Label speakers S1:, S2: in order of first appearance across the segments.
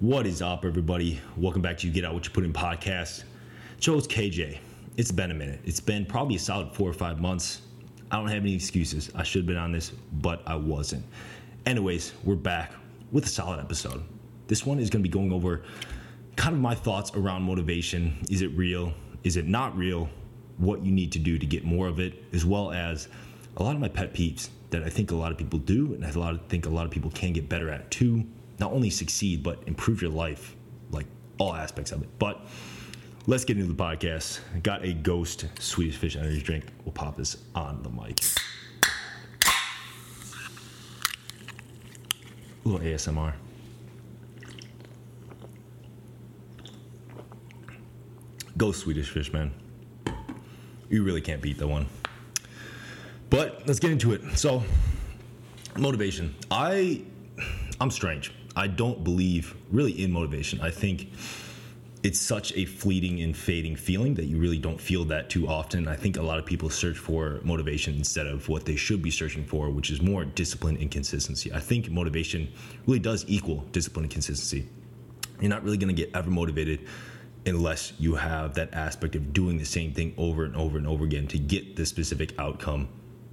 S1: What is up, everybody? Welcome back to You Get Out What You Put In podcast. Joe's KJ. It's been a minute. It's been probably a solid four or five months. I don't have any excuses. I should have been on this, but I wasn't. Anyways, we're back with a solid episode. This one is going to be going over kind of my thoughts around motivation. Is it real? Is it not real? What you need to do to get more of it, as well as a lot of my pet peeves that I think a lot of people do, and I think a lot of people can get better at too. Not only succeed, but improve your life, like all aspects of it. But let's get into the podcast. Got a ghost Swedish fish energy drink. We'll pop this on the mic. A little ASMR. Ghost Swedish fish, man. You really can't beat that one. But let's get into it. So, motivation. I I'm strange. I don't believe really in motivation. I think it's such a fleeting and fading feeling that you really don't feel that too often. I think a lot of people search for motivation instead of what they should be searching for, which is more discipline and consistency. I think motivation really does equal discipline and consistency. You're not really going to get ever motivated unless you have that aspect of doing the same thing over and over and over again to get the specific outcome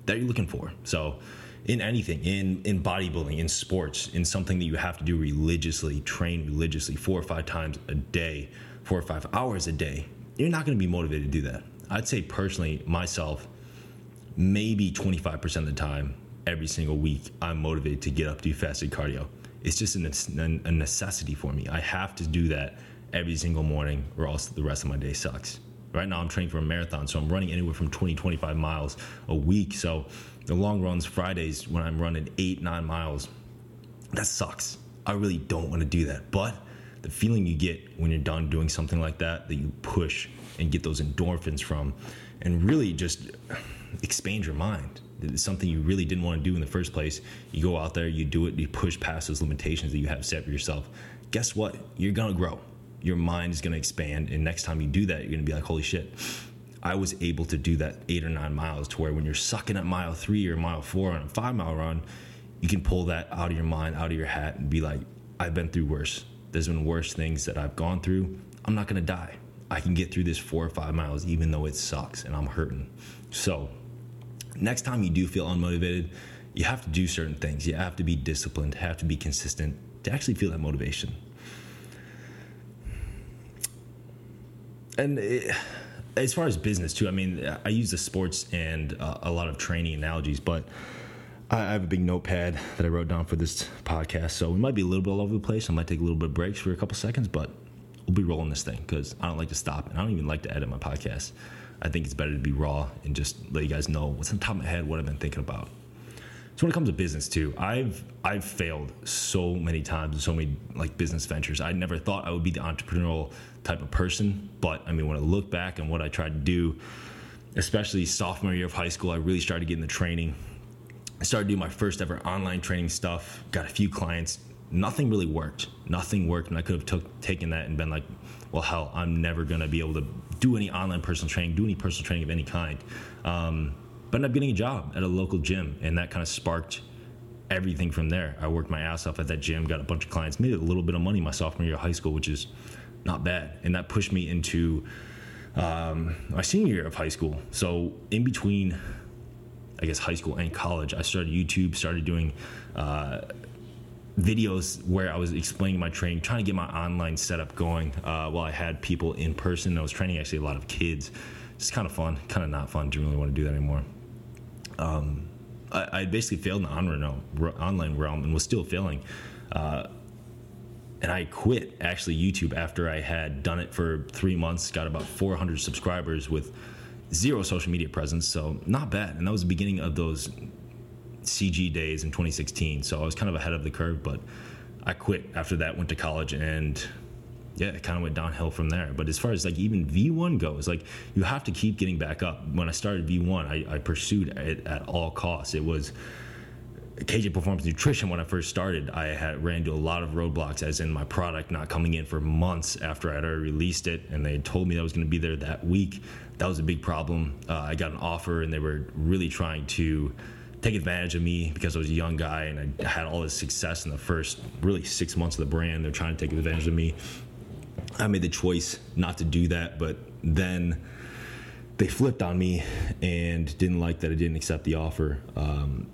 S1: that you're looking for. So, in anything, in in bodybuilding, in sports, in something that you have to do religiously, train religiously four or five times a day, four or five hours a day, you're not going to be motivated to do that. I'd say personally, myself, maybe 25% of the time, every single week, I'm motivated to get up, do fasted cardio. It's just a necessity for me. I have to do that every single morning, or else the rest of my day sucks. Right now, I'm training for a marathon, so I'm running anywhere from 20, 25 miles a week. So the long runs Fridays when I'm running eight, nine miles, that sucks. I really don't want to do that. But the feeling you get when you're done doing something like that, that you push and get those endorphins from, and really just expand your mind. It's something you really didn't want to do in the first place. You go out there, you do it, you push past those limitations that you have set for yourself. Guess what? You're going to grow your mind is going to expand. And next time you do that, you're going to be like, holy shit, I was able to do that eight or nine miles to where when you're sucking at mile three or mile four on a five mile run, you can pull that out of your mind, out of your hat, and be like, I've been through worse. There's been worse things that I've gone through. I'm not going to die. I can get through this four or five miles, even though it sucks and I'm hurting. So, next time you do feel unmotivated, you have to do certain things. You have to be disciplined, have to be consistent to actually feel that motivation. And it, as far as business too, I mean, I use the sports and uh, a lot of training analogies, but I have a big notepad that I wrote down for this podcast, so we might be a little bit all over the place. I might take a little bit of breaks for a couple seconds, but we'll be rolling this thing because I don't like to stop, and I don't even like to edit my podcast. I think it's better to be raw and just let you guys know what's on top of my head, what I've been thinking about. So when it comes to business too, I've I've failed so many times in so many like business ventures. I never thought I would be the entrepreneurial type of person, but I mean when I look back and what I tried to do, especially sophomore year of high school, I really started getting the training. I started doing my first ever online training stuff. Got a few clients. Nothing really worked. Nothing worked, and I could have took, taken that and been like, "Well, hell, I'm never gonna be able to do any online personal training, do any personal training of any kind." Um, but ended up getting a job at a local gym, and that kind of sparked everything from there. I worked my ass off at that gym, got a bunch of clients, made a little bit of money my sophomore year of high school, which is not bad, and that pushed me into um, my senior year of high school. So in between, I guess high school and college, I started YouTube, started doing. Uh, videos where I was explaining my training, trying to get my online setup going uh, while I had people in person. I was training actually a lot of kids. It's kind of fun, kind of not fun. Didn't really want to do that anymore um, I, I, basically failed in the online realm and was still failing. Uh, and I quit actually YouTube after I had done it for three months, got about 400 subscribers with zero social media presence. So not bad. And that was the beginning of those CG days in 2016. So I was kind of ahead of the curve, but I quit after that, went to college and yeah, it kind of went downhill from there. But as far as like even V1 goes, like you have to keep getting back up. When I started V1, I, I pursued it at all costs. It was KJ Performance Nutrition when I first started. I had ran into a lot of roadblocks, as in my product not coming in for months after I had already released it, and they told me that I was going to be there that week. That was a big problem. Uh, I got an offer, and they were really trying to take advantage of me because I was a young guy and I had all this success in the first really six months of the brand. They're trying to take advantage of me. I made the choice not to do that, but then they flipped on me and didn't like that I didn't accept the offer. Um,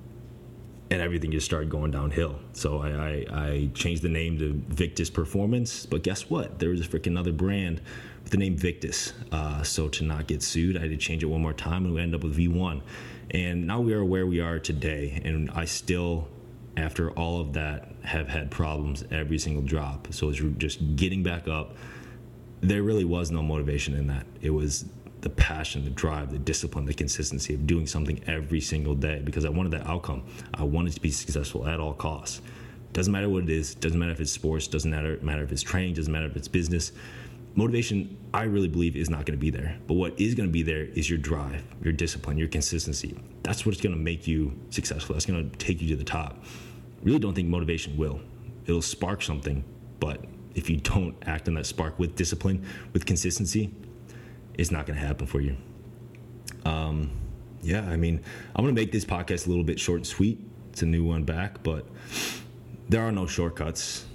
S1: and everything just started going downhill. So I, I, I, changed the name to Victus Performance. But guess what? There was a freaking other brand with the name Victus. Uh, so to not get sued, I had to change it one more time, and we ended up with V1. And now we are where we are today. And I still, after all of that, have had problems every single drop. So it's just getting back up. There really was no motivation in that. It was the passion, the drive, the discipline, the consistency of doing something every single day because I wanted that outcome. I wanted to be successful at all costs. Doesn't matter what it is, doesn't matter if it's sports, doesn't matter, matter if it's training, doesn't matter if it's business. Motivation, I really believe, is not going to be there. But what is going to be there is your drive, your discipline, your consistency. That's what's going to make you successful. That's going to take you to the top. Really don't think motivation will. It'll spark something, but if you don't act on that spark with discipline, with consistency, it's not going to happen for you. Um, yeah, I mean, I'm going to make this podcast a little bit short and sweet. It's a new one back, but there are no shortcuts.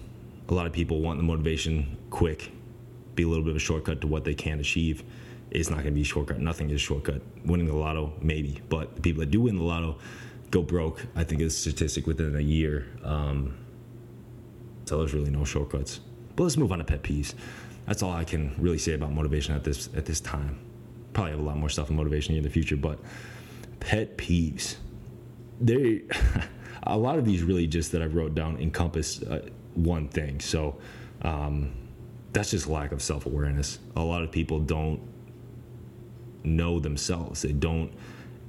S1: A lot of people want the motivation quick, be a little bit of a shortcut to what they can achieve. It's not going to be a shortcut. Nothing is a shortcut. Winning the lotto, maybe, but the people that do win the lotto go broke. I think is a statistic within a year. Um, so there's really no shortcuts. But let's move on to pet peeves that's all I can really say about motivation at this at this time. Probably have a lot more stuff on motivation in the future, but pet peeves. They a lot of these really just that I wrote down encompass uh, one thing. So um, that's just lack of self awareness. A lot of people don't know themselves. They don't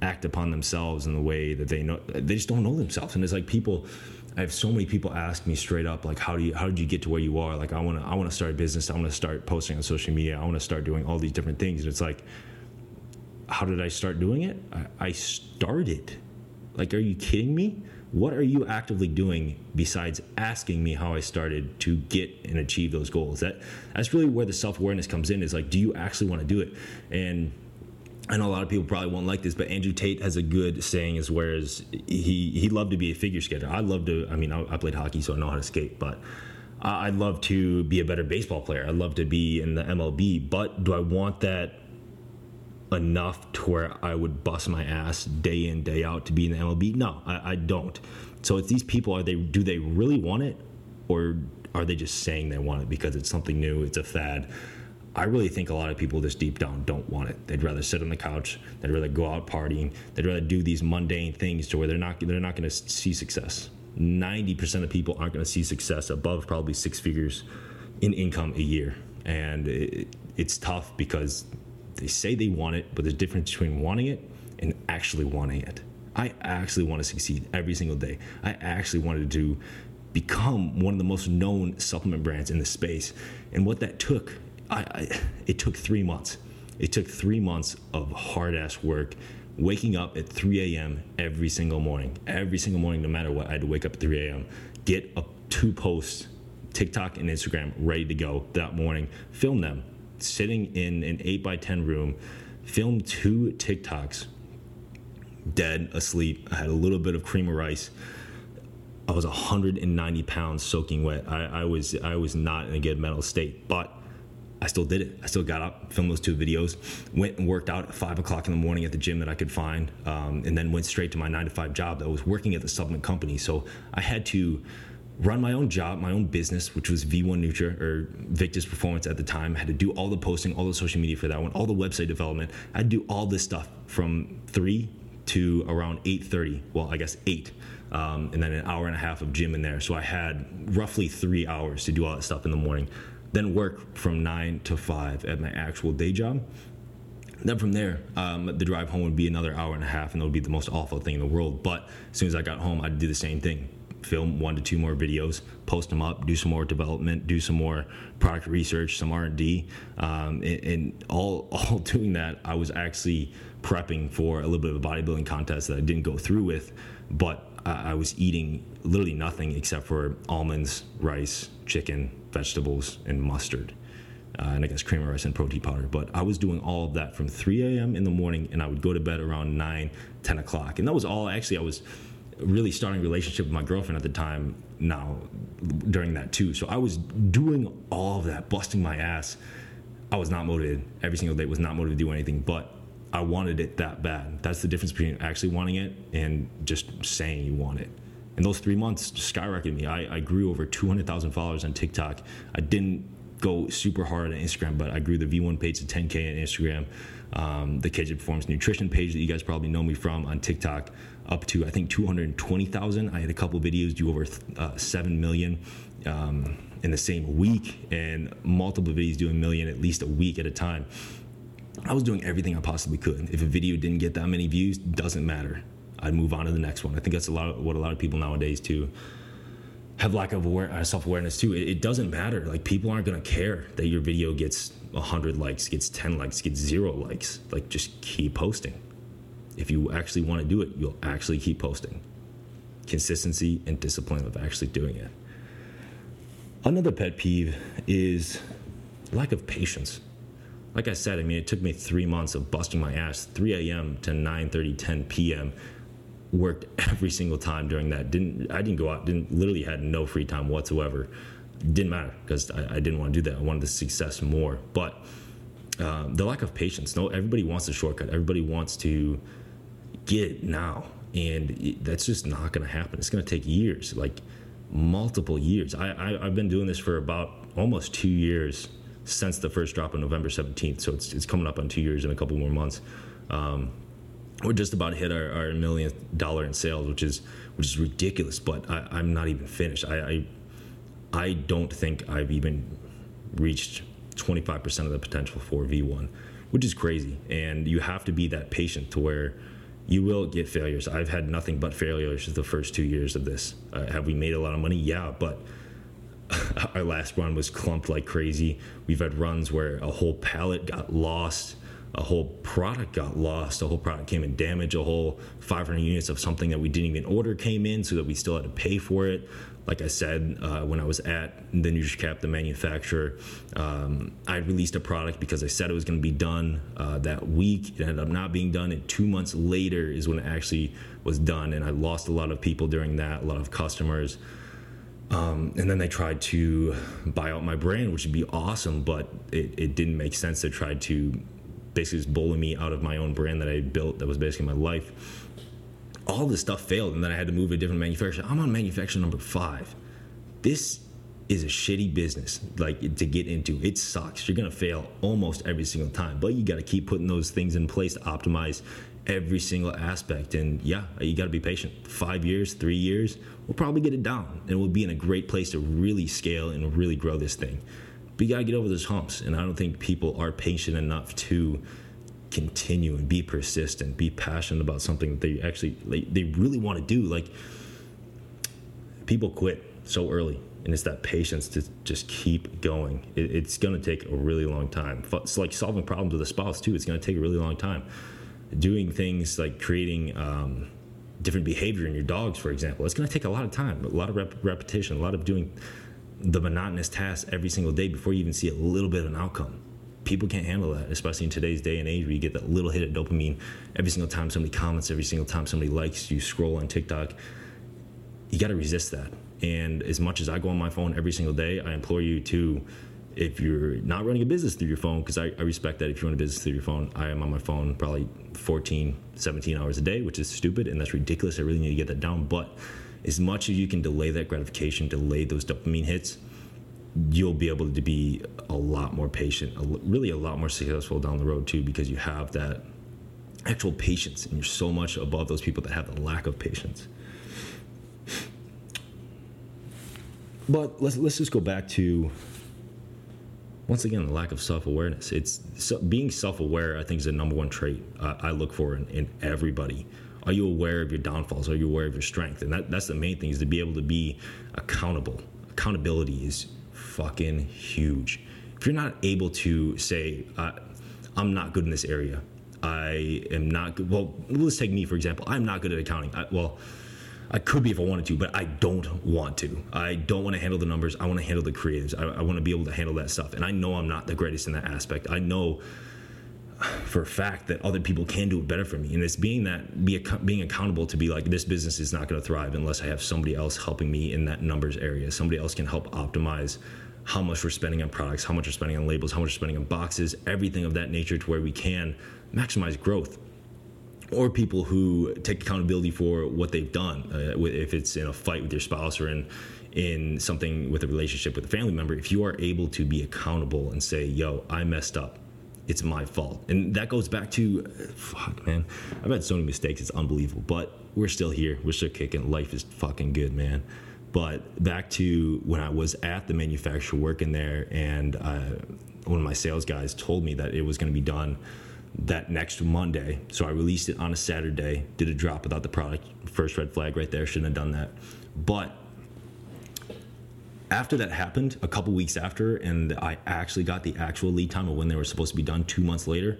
S1: act upon themselves in the way that they know. They just don't know themselves, and it's like people I have so many people ask me straight up, like, how do you, how did you get to where you are? Like, I want to, I want to start a business. I want to start posting on social media. I want to start doing all these different things. And it's like, how did I start doing it? I, I started. Like, are you kidding me? What are you actively doing besides asking me how I started to get and achieve those goals? That that's really where the self awareness comes in. Is like, do you actually want to do it? And I know a lot of people probably won't like this, but Andrew Tate has a good saying is whereas he he loved to be a figure skater. I love to. I mean, I, I played hockey, so I know how to skate, but I'd love to be a better baseball player. I'd love to be in the MLB, but do I want that enough to where I would bust my ass day in day out to be in the MLB? No, I, I don't. So it's these people. Are they? Do they really want it, or are they just saying they want it because it's something new? It's a fad. I really think a lot of people just deep down don't want it. They'd rather sit on the couch. They'd rather go out partying. They'd rather do these mundane things to where they're not they're not going to see success. Ninety percent of people aren't going to see success above probably six figures in income a year, and it, it's tough because they say they want it, but there's a difference between wanting it and actually wanting it. I actually want to succeed every single day. I actually wanted to become one of the most known supplement brands in the space, and what that took I, I, it took three months. It took three months of hard ass work, waking up at 3 a.m. every single morning. Every single morning, no matter what, I had to wake up at 3 a.m., get up two posts, TikTok and Instagram, ready to go that morning, film them, sitting in an 8 by 10 room, filmed two TikToks, dead, asleep. I had a little bit of cream of rice. I was 190 pounds soaking wet. I, I was I was not in a good mental state, but I still did it. I still got up, filmed those two videos, went and worked out at five o'clock in the morning at the gym that I could find, um, and then went straight to my nine to five job. I was working at the supplement company, so I had to run my own job, my own business, which was V1 Nutra or Victus Performance at the time. I had to do all the posting, all the social media for that one, all the website development. I to do all this stuff from three to around 8:30. Well, I guess eight. Um, and then an hour and a half of gym in there. So I had roughly three hours to do all that stuff in the morning then work from nine to five at my actual day job. Then from there, um, the drive home would be another hour and a half, and that would be the most awful thing in the world. But as soon as I got home, I'd do the same thing: film one to two more videos, post them up, do some more development, do some more product research, some R and D, um, and, all all doing that, I was actually prepping for a little bit of a bodybuilding contest that I didn't go through with, but I was eating literally nothing except for almonds, rice, chicken, vegetables, and mustard. uh, and I guess creamer rice and protein powder. But I was doing all of that from 3 a.m. in the morning, and I would go to bed around 9, 10 o'clock. And that was all actually, I was really starting relationship with my girlfriend at the time now during that too. So I was doing all of that, busting my ass. I was not motivated every single day, was not motivated to do anything, but I wanted it that bad. That's the difference between actually wanting it and just saying you want it. And those three months skyrocketed me. I, I grew over 200,000 followers on TikTok. I didn't go super hard on Instagram, but I grew the V1 page to 10K on Instagram. Um, the KJ Performance Nutrition page that you guys probably know me from on TikTok up to I think 220,000. I had a couple videos do over uh, 7 million um, in the same week and multiple videos doing million at least a week at a time. I was doing everything I possibly could. If a video didn't get that many views, doesn't matter. I'd move on to the next one. I think that's a lot of what a lot of people nowadays too have lack of aware, uh, self awareness too. It, it, doesn't matter. Like people aren't gonna care that your video gets hundred likes, gets ten likes, gets zero likes. Like just keep posting. If you actually want to do it, you'll actually keep posting. Consistency and discipline of actually doing it. Another pet peeve is lack of patience. Like I said, I mean, it took me three months of busting my ass, 3 a.m. to 9 30, 10 p.m worked every single time during that. Didn't I didn't go out. Didn't literally had no free time whatsoever. Didn't matter because I, I, didn't want to do that. I wanted the success more. But um, the lack of patience. No, everybody wants a shortcut. Everybody wants to get now, and it, that's just not going to happen. It's going to take years, like multiple years. I, I I've been doing this for about almost two years since the first drop on November 17th. So it's, it's coming up on two years in a couple more months. Um, we're just about to hit our, our millionth dollar in sales, which is which is ridiculous. But I, am not even finished. I, I, I don't think I've even reached 25% of the potential for V1, which is crazy. And you have to be that patient to where you will get failures. I've had nothing but failures the first two years of this. Uh, have we made a lot of money? Yeah, but our last run was clumped like crazy. We've had runs where a whole pallet got lost a whole product got lost, a whole product came in damage, a whole 500 units of something that we didn't even order came in, so that we still had to pay for it. Like I said, uh, when I was at the NutriCap, the manufacturer, um, I released a product because I said it was going to be done uh, that week. It ended up not being done, and two months later is when it actually was done. And I lost a lot of people during that, a lot of customers. Um, and then they tried to buy out my brand, which would be awesome, but it, it didn't make sense to try to basically just bullying me out of my own brand that I built that was basically my life. All this stuff failed, and then I had to move to a different manufacturer. I'm on manufacturer number five. This is a shitty business like to get into it sucks you're gonna fail almost every single time but you got to keep putting those things in place to optimize every single aspect and yeah you got to be patient five years three years we'll probably get it down and we'll be in a great place to really scale and really grow this thing but you got to get over those humps. And I don't think people are patient enough to continue and be persistent, be passionate about something that they actually they, they really want to do. Like people quit so early, and it's that patience to just keep going. It, it's going to take a really long time. It's like solving problems with a spouse too. It's going to take a really long time. Doing things like creating. Um, different behavior in your dogs, for example, it's going to take a lot of time, a lot of rep- repetition, a lot of doing the monotonous task every single day before you even see a little bit of an outcome. People can't handle that, especially in today's day and age where you get that little hit of dopamine every single time somebody comments, every single time somebody likes you, scroll on TikTok. You got to resist that. And as much as I go on my phone every single day, I implore you to, if you're not running a business through your phone, because I, I, respect that if you run a business through your phone, I am on my phone probably 14, 17 hours a day, which is stupid and that's ridiculous. I really need to get that down. But as much as you can delay that gratification, delay those dopamine hits, you'll be able to be a lot more patient, really a lot more successful down the road too, because you have that actual patience and you're so much above those people that have the lack of patience. But let's let's just go back to once again the lack of self awareness. It's so, being self aware. I think is the number one trait uh, I look for in, in everybody are you aware of your downfalls? Are you aware of your strength? And that, that's the main thing is to be able to be accountable. Accountability is fucking huge. If you're not able to say, I'm not good in this area, I am not good. Well, let's take me for example. I'm not good at accounting. I, well, I could be if I wanted to, but I don't want to. I don't want to handle the numbers. I want to handle the creatives. I, I want to be able to handle that stuff. And I know I'm not the greatest in that aspect. I know for a fact that other people can do it better for me. And it's being that be being accountable to be like this business is not going to thrive unless I have somebody else helping me in that numbers area. Somebody else can help optimize how much we're spending on products, how much we're spending on labels, how much we're spending on boxes, everything of that nature to where we can maximize growth. Or people who take accountability for what they've done, uh, if it's in a fight with your spouse or in in something with a relationship with a family member, if you are able to be accountable and say, "Yo, I messed up," it's my fault. And that goes back to, fuck, man, I've had so many mistakes. It's unbelievable. But we're still here. We're still kicking. Life is fucking good, man. But back to when I was at the manufacturer working there, and uh, one of my sales guys told me that it was going to be done that next Monday. So I released it on a Saturday, did a drop without the product. First red flag right there. Shouldn't have done that. But after that happened, a couple weeks after, and I actually got the actual lead time of when they were supposed to be done two months later,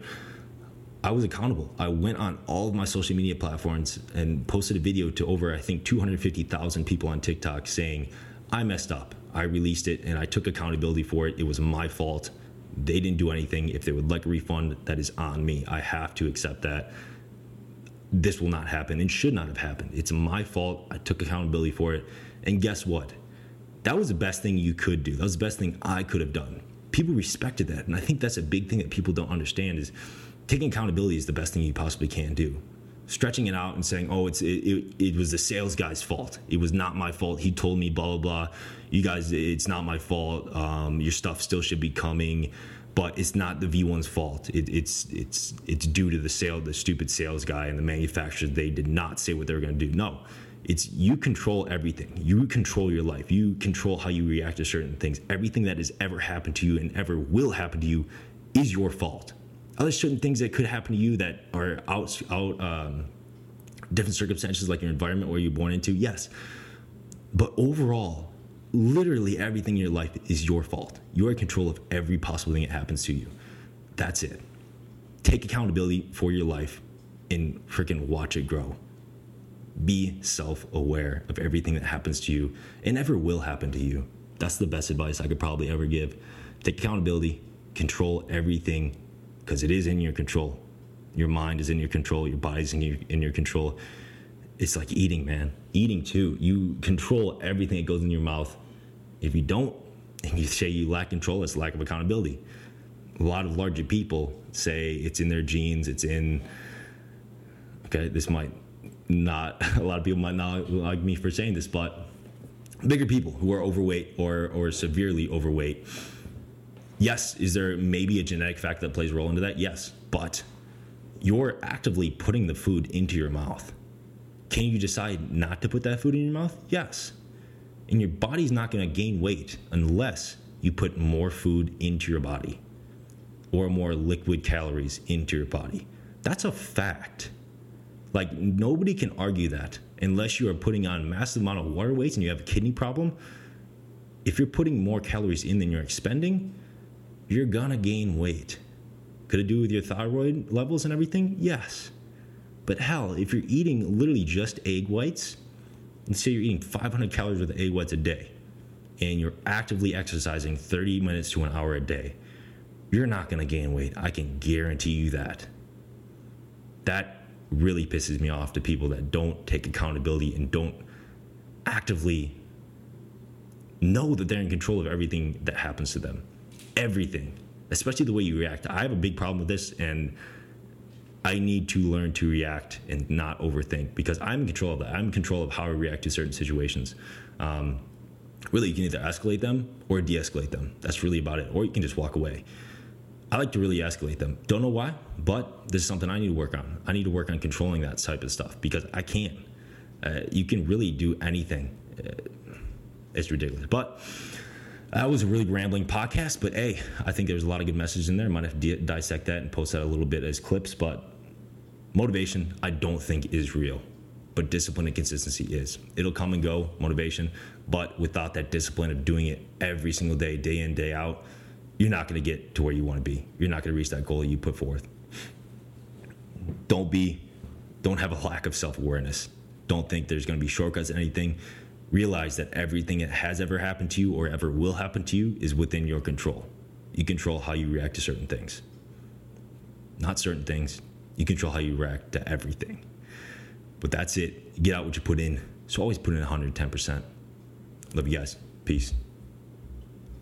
S1: I was accountable. I went on all of my social media platforms and posted a video to over, I think, 250,000 people on TikTok saying, I messed up. I released it and I took accountability for it. It was my fault. They didn't do anything. If they would like a refund, that is on me. I have to accept that. This will not happen and should not have happened. It's my fault. I took accountability for it. And guess what? that was the best thing you could do. That was the best thing I could have done. People respected that. And I think that's a big thing that people don't understand is taking accountability is the best thing you possibly can do. Stretching it out and saying, oh, it's it, it, it was the sales guy's fault. It was not my fault. He told me blah, blah, blah. You guys, it's not my fault. Um, your stuff still should be coming but it's not the V1's fault. It, it's it's it's due to the sale, the stupid sales guy and the manufacturer. They did not say what they were going to do. No, it's you control everything. You control your life. You control how you react to certain things. Everything that has ever happened to you and ever will happen to you is your fault. Other certain things that could happen to you that are out out um, different circumstances, like your environment where you're born into. Yes, but overall, literally everything in your life is your fault. You're in control of every possible thing that happens to you. That's it. Take accountability for your life and freaking watch it grow be self aware of everything that happens to you and ever will happen to you. That's the best advice I could probably ever give. Take accountability, control everything because it is in your control. Your mind is in your control, your body's in your, in your control. It's like eating, man. Eating too. You control everything that goes in your mouth. If you don't, and you say you lack control, it's lack of accountability. A lot of larger people say it's in their genes, it's in, okay, this might not a lot of people might not like me for saying this, but bigger people who are overweight or or severely overweight. Yes, is there maybe a genetic factor that plays a role into that? Yes, but you're actively putting the food into your mouth. Can you decide not to put that food in your mouth? Yes. And your body's not going to gain weight unless you put more food into your body or more liquid calories into your body. That's a fact. Like nobody can argue that unless you are putting on massive amount of water weights and you have a kidney problem. If you're putting more calories in than you're expending, you're gonna gain weight. Could it do with your thyroid levels and everything? Yes. But hell, if you're eating literally just egg whites, and say you're eating 500 calories worth of egg whites a day, and you're actively exercising 30 minutes to an hour a day, you're not gonna gain weight. I can guarantee you that. That really pisses me off to people that don't take accountability and don't actively know that they're in control of everything that happens to them. Everything, especially the way you react. I have a big problem with this, and I need to learn to react and not overthink because I'm in control of that. I'm in control of how I react to certain situations. Um, really, you can either escalate them or de escalate them. That's really about it. Or you can just walk away. I like to really escalate them. Don't know why, but this is something I need to work on. I need to work on controlling that type of stuff because I can. Uh, you can really do anything. Uh, it's ridiculous. But Uh, that was a really rambling podcast. But hey, I think there's a lot of good messages in there. I might have to dissect that and post that a little bit as clips. But motivation, I don't think is real. But discipline and consistency is. It'll come and go, motivation. But without that discipline of doing it every single day, day in, day out, you're not going to get to where you want to be. You're not going to reach that goal you put forth. Don't be, don't have a lack of self awareness. Don't think there's going to be shortcuts anything. Realize that everything that has ever happened to you or ever will happen to you is within your control. You control how you react to certain things. Not certain things. You control how you react to everything. But that's it. Get out what you put in. So always put in 110%. Love you guys. Peace.